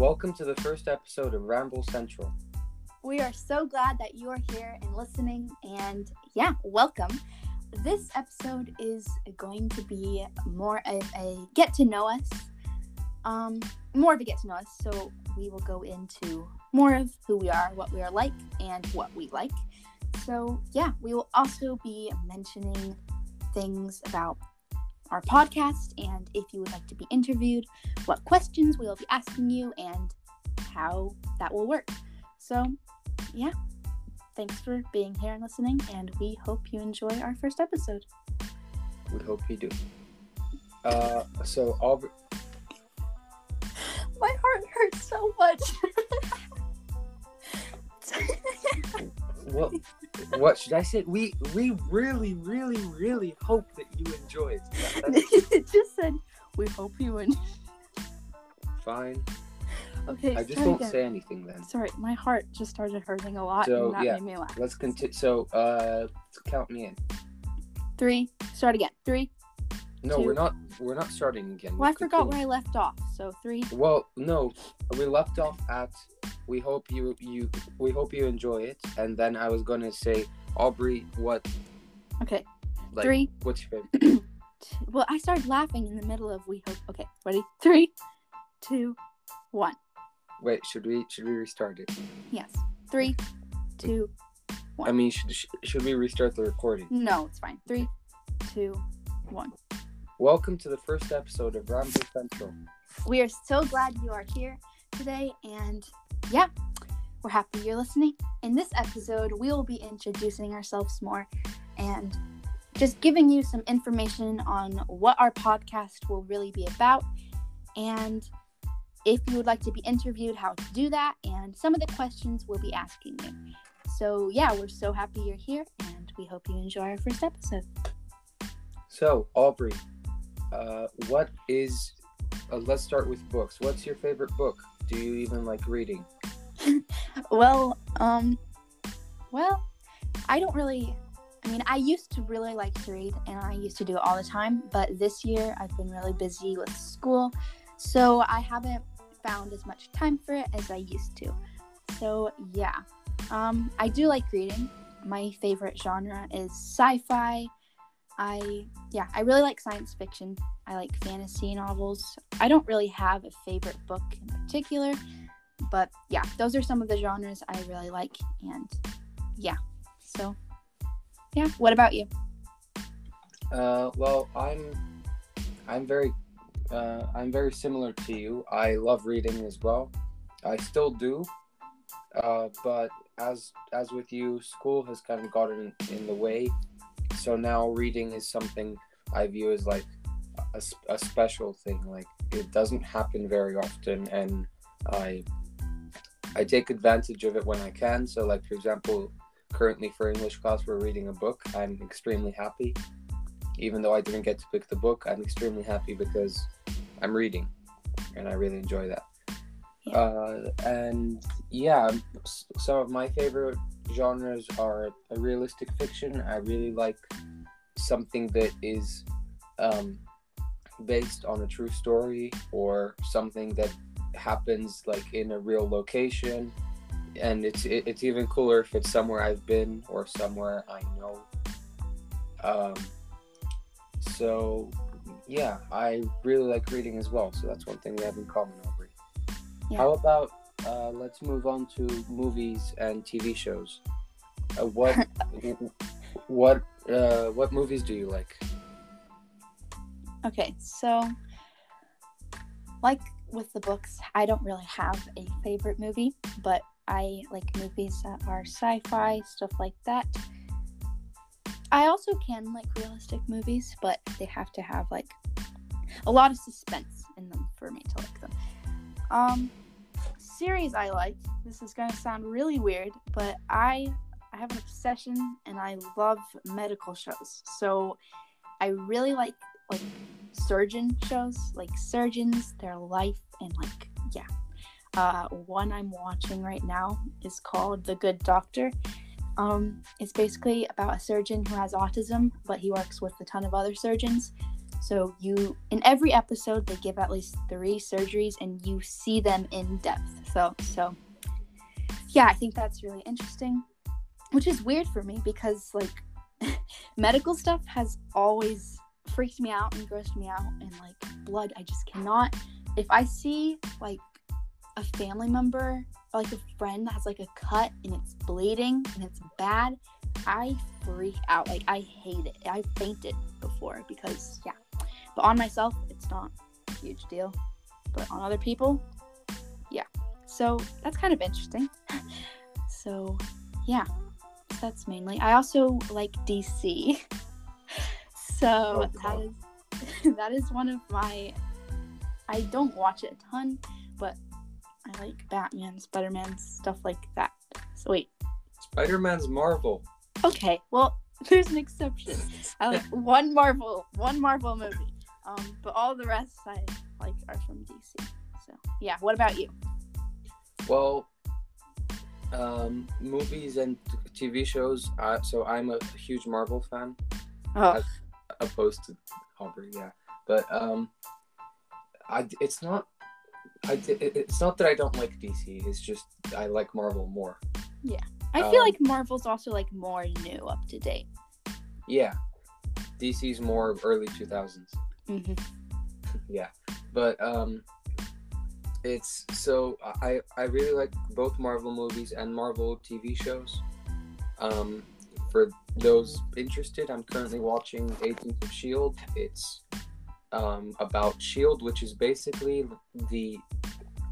Welcome to the first episode of Ramble Central. We are so glad that you are here and listening, and yeah, welcome. This episode is going to be more of a get to know us, um, more of a get to know us. So we will go into more of who we are, what we are like, and what we like. So yeah, we will also be mentioning things about our podcast and if you would like to be interviewed, what questions we will be asking you and how that will work. So, yeah, thanks for being here and listening, and we hope you enjoy our first episode. We hope you do. Uh, so Aubrey, My heart hurts so much. what what should I say? We we really really really hope that you enjoy it. It just said, we hope you enjoy. fine. Okay, I just won't again. say anything then. Sorry, my heart just started hurting a lot, So, and that yeah. made me laugh. Let's continue. So uh, count me in. Three, start again. Three. No, Two. we're not. We're not starting again. Well, I forgot where I left off. So three. Well, no, we left off at we hope you you we hope you enjoy it, and then I was gonna say Aubrey, what Okay, like three. what's your favorite? Well, I started laughing in the middle of we hope. Okay, ready? Three, two, one. Wait, should we should we restart it? Yes. Three, two, one. I mean, should should we restart the recording? No, it's fine. Three, two, one. Welcome to the first episode of Ramble Central. We are so glad you are here today, and yeah, we're happy you're listening. In this episode, we will be introducing ourselves more and just giving you some information on what our podcast will really be about, and if you would like to be interviewed, how to do that, and some of the questions we'll be asking you. So, yeah, we're so happy you're here, and we hope you enjoy our first episode. So Aubrey, uh, what is? Uh, let's start with books. What's your favorite book? Do you even like reading? Well, um, well, I don't really. I mean, I used to really like to read, and I used to do it all the time. But this year, I've been really busy with school, so I haven't found as much time for it as I used to. So yeah, um, I do like reading. My favorite genre is sci-fi. I yeah, I really like science fiction. I like fantasy novels. I don't really have a favorite book in particular but yeah those are some of the genres i really like and yeah so yeah what about you Uh, well, I'm I'm very uh, I'm very similar to you. I love reading as well. I still do, uh, but as as with you, school has kind of gotten in the way. So now reading is something I view as like a, a special thing. Like it doesn't happen very often, and I I take advantage of it when I can. So like for example, currently for English class, we're reading a book. I'm extremely happy even though I didn't get to pick the book, I'm extremely happy because I'm reading, and I really enjoy that. Yeah. Uh, and yeah, some of my favorite genres are a realistic fiction. I really like something that is um, based on a true story or something that happens like in a real location. And it's it, it's even cooler if it's somewhere I've been or somewhere I know. Um, so yeah, I really like reading as well. So that's one thing we have in common, Aubrey. Yeah. How about uh, let's move on to movies and TV shows. Uh, what what uh, what movies do you like? Okay so like with the books i don't really have a favorite movie but i like movies that are sci-fi stuff like that. I also can like realistic movies but they have to have like a lot of suspense in them for me to like them. Um series i like this is to sound really weird but i i have an obsession and i love medical shows. So i really like like surgeon shows like surgeons their life and like yeah uh one i'm watching right now is called the good doctor um it's basically about a surgeon who has autism but he works with a ton of other surgeons So you in every episode they give at least three surgeries and you see them in depth. So so yeah, I think that's really interesting. Which is weird for me because like medical stuff has always freaked me out and grossed me out and like blood I just cannot if I see like a family member or like a friend that has like a cut and it's bleeding and it's bad, I freak out. Like I hate it. I fainted before because yeah. But on myself, it's not a huge deal. But on other people, yeah. So that's kind of interesting. so yeah, that's mainly. I also like DC. so oh, that is that is one of my. I don't watch it a ton, but I like Batman, Spider Man, stuff like that. So wait, Spider Man's Marvel. okay, well, there's an exception. I like one Marvel, one Marvel movie. Um, but all the rest I like are from DC. So yeah, what about you? Well, um, movies and TV shows. Uh, so I'm a huge Marvel fan, Oh, opposed to Aubrey. Yeah, but um, I it's not. I it, it's not that I don't like DC. It's just I like Marvel more. Yeah, I feel um, like Marvel's also like more new, up to date. Yeah, DC's more early two thousands. hmm yeah but um it's so i i really like both marvel movies and marvel tv shows um for those interested i'm currently watching agents of shield it's um about shield which is basically the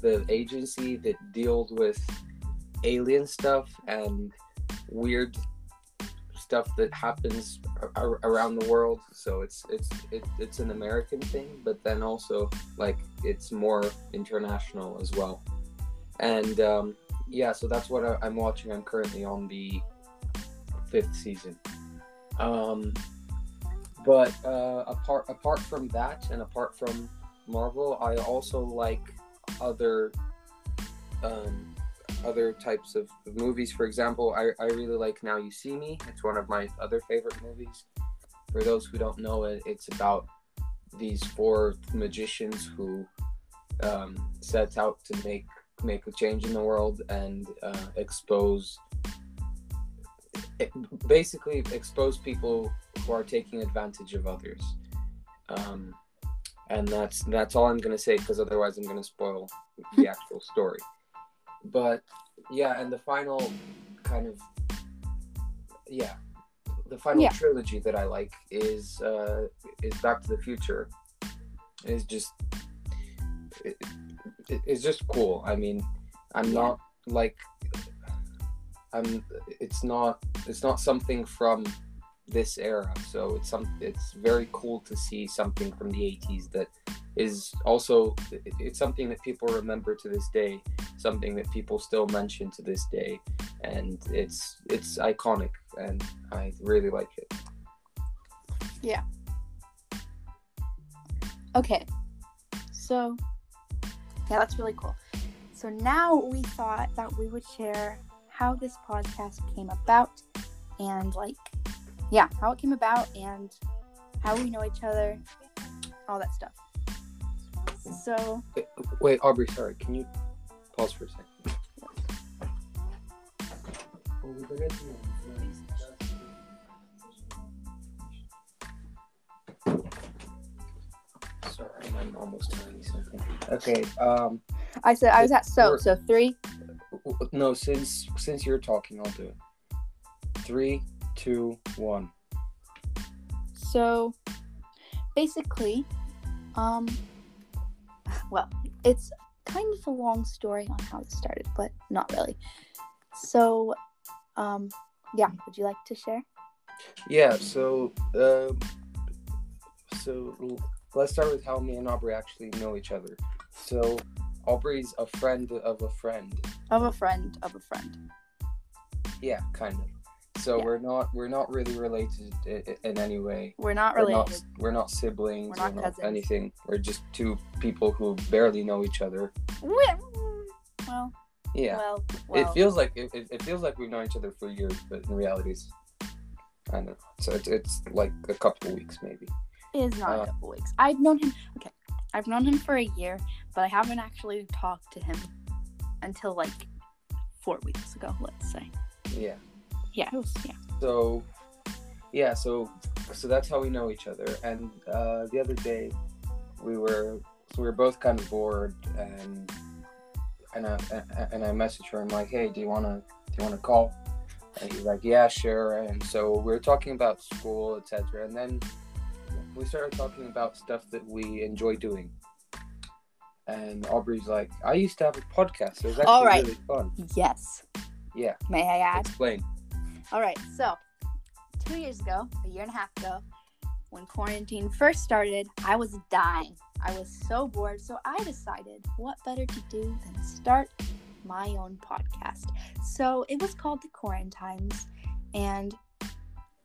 the agency that deals with alien stuff and weird stuff that happens ar- around the world. So it's it's it, it's an American thing, but then also like it's more international as well. And um, yeah, so that's what I, I'm watching. I'm currently on the fifth season. Um, but uh, apart apart from that, and apart from Marvel, I also like other um, other types of movies. For example, I, I really like Now You See Me. It's one of my other favorite movies. For those who don't know it, it's about these four magicians who um, set out to make make a change in the world and uh, expose basically expose people who are taking advantage of others. Um, and that's that's all I'm gonna say because otherwise I'm gonna spoil the actual story. But yeah, and the final kind of yeah, the final Yeah. trilogy that I like is uh, is Back to the Future. Is just it, it, it's just cool. I mean, I'm Yeah. not like I'm. It's not. It's not something from this era. So it's some. It's very cool to see something from the '80s that is also. It's something that people remember to this day. Something that people still mention to this day, and it's it's iconic, and I really like it. Yeah. Okay. So, yeah, that's really cool. So now we thought that we would share how this podcast came about and, like, yeah, how it came about and how we know each other, all that stuff. So, Wait, Aubrey, sorry. Can you pause for a second? Sorry, I'm almost telling you something. Okay. Um. I said I was at so, so three. No, since since you're talking, I'll do it. Three, two, one. So basically, um, well, it's kind of a long story on how it started, but not really. So, um, yeah, would you like to share? Yeah. So, um, so let's start with how me and Aubrey actually know each other. So, Aubrey's a friend of a friend. Of a friend of a friend. Yeah, kind of. So Yeah. we're not we're not really related in, any way. We're not We're related. not we're not siblings. We're not cousins. anything. We're just two people who barely know each other. Well, Yeah. well, well. It feels like it, it, it feels like we've known each other for years, but in reality, it's I don't know. So it's, it's like a couple of weeks maybe. It is not Uh, a couple weeks. I've known him. Okay, I've known him for a year, but I haven't actually talked to him until like four weeks ago. Let's say. Yeah. Yeah, it was. Yeah. So, yeah, so so that's how we know each other. And uh, the other day, we were so we were both kind of bored, and and I and I messaged her. I'm like, hey, do you wanna do you wanna call? And he's like, yeah, sure. And so we were talking about school, etc. And then we started talking about stuff that we enjoy doing. And Aubrey's like, I used to have a podcast. It was actually All right. really fun. Yes. Yeah. May I add? Explain. All right, so two years ago, a year and a half ago, when quarantine first started, I was dying. I was so bored, so I decided what better to do than start my own podcast. So it was called The Quarantines, and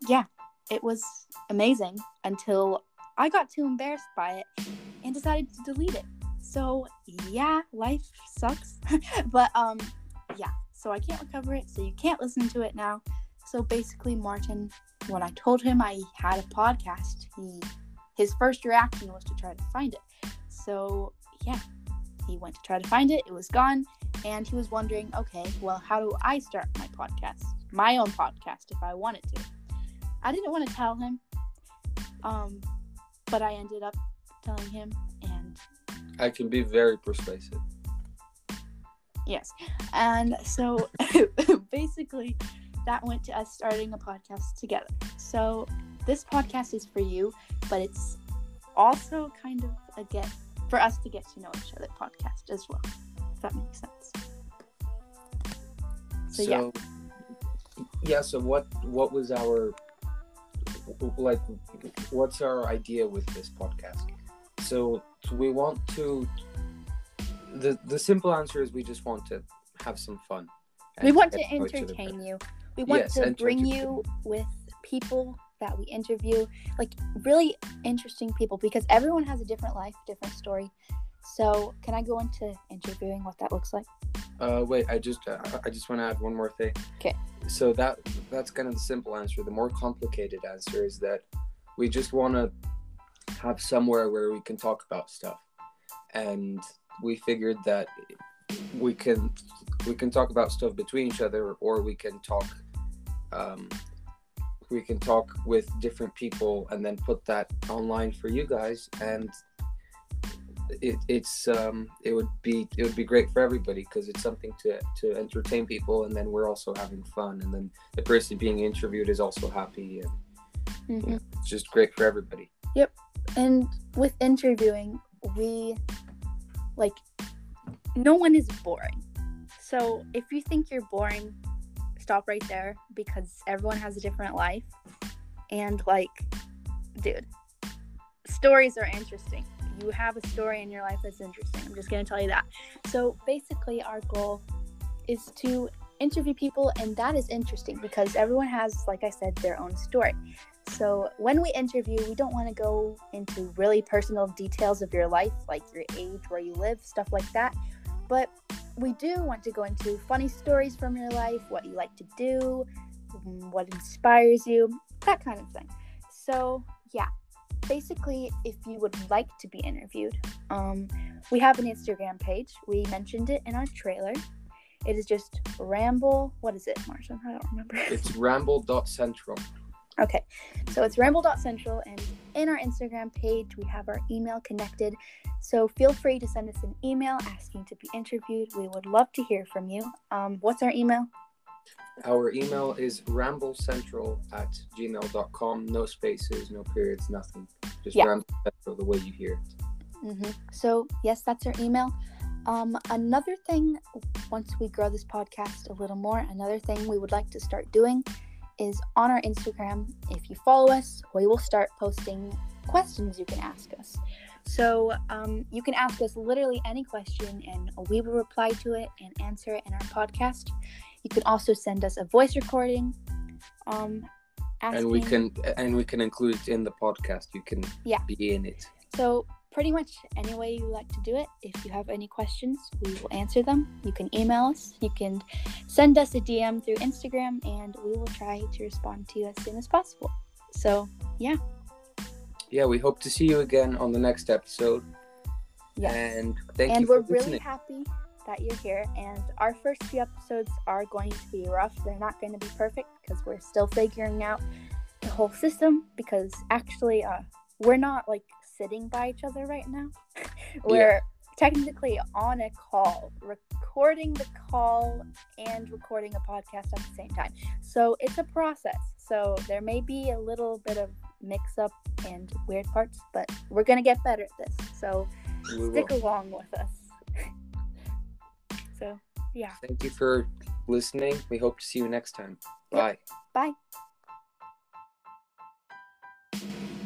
yeah, it was amazing until I got too embarrassed by it and decided to delete it. So yeah, life sucks, but um, yeah, so I can't recover it, so you can't listen to it now. So basically, Martin, when I told him I had a podcast, he his first reaction was to try to find it. So yeah, he went to try to find it. It was gone, and he was wondering, okay, well, how do I start my podcast, my own podcast, if I wanted to? I didn't want to tell him, um, but I ended up telling him, I can be very persuasive. Yes. And so basically, that went to us starting a podcast together. So this podcast is for you, but it's also kind of a get for us to get to know each other podcast as well. If that makes sense. So, yeah. yeah. So what what was our like? What's our idea with this podcast? So we want to. The the simple answer is we just want to have some fun. We want to get know each other entertain you. We want Yes, to bring you with people that we interview, like really interesting people, because everyone has a different life, different story. So, can I go into interviewing what that looks like? Uh, wait, I just uh, I just want to add one more thing. Okay. So that that's kind of the simple answer. The more complicated answer is that we just want to have somewhere where we can talk about stuff, and we figured that we can we can talk about stuff between each other, or we can talk. Um, we can talk with different people and then put that online for you guys. And it, it's um it would be it would be great for everybody because it's something to to entertain people and then we're also having fun. And then the person being interviewed is also happy and hmm it's just great for everybody And with interviewing, we like no one is boring. So if you think you're boring, stop right there because everyone has a different life. And like, dude, stories are interesting. You have a story in your life that's interesting. I'm just gonna tell you that. So basically, our goal is to interview people, and that is interesting because everyone has, like I said, their own story. So when we interview, we don't want to go into really personal details of your life, like your age, where you live, stuff like that. But we do want to go into funny stories from your life, what you like to do, what inspires you, that kind of thing. So yeah, basically, if you would like to be interviewed, um, we have an Instagram page. We mentioned it in our trailer. It is just ramble. What is it, Martin? I don't remember. it's ramble.central Okay, so it's ramble.central, and in our Instagram page, we have our email connected. So feel free to send us an email asking to be interviewed. We would love to hear from you. Um, what's our email? our email is ramblecentral at gmail.com no spaces no periods nothing just Yeah. ramble central the way you hear it hmm So, yes, that's our email. Um, another thing, once we grow this podcast a little more, another thing we would like to start doing is on our Instagram. If you follow us, we will start posting questions you can ask us. So, um, you can ask us literally any question, and we will reply to it and answer it in our podcast. You can also send us a voice recording. Um, asking, and we can and we can include it in the podcast you can Yeah. be in it So, pretty much any way you like to do it. If you have any questions, we will answer them. You can email us, you can send us a DM through Instagram, and we will try to respond to you as soon as possible. So, yeah. yeah, we hope to see you again on the next episode. Yes. And thank and you for we're really happy that you're here. And our first few episodes are going to be rough. They're not going to be perfect because we're still figuring out the whole system. Because actually, uh, we're not like sitting by each other right now. We're yeah. technically on a call, recording the call and recording a podcast at the same time. So it's a process. So there may be a little bit of mix up and weird parts, but we're going to get better at this. So we stick will. along with us. so, yeah. Thank you for listening. We hope to see you next time. Bye. Yep. Bye.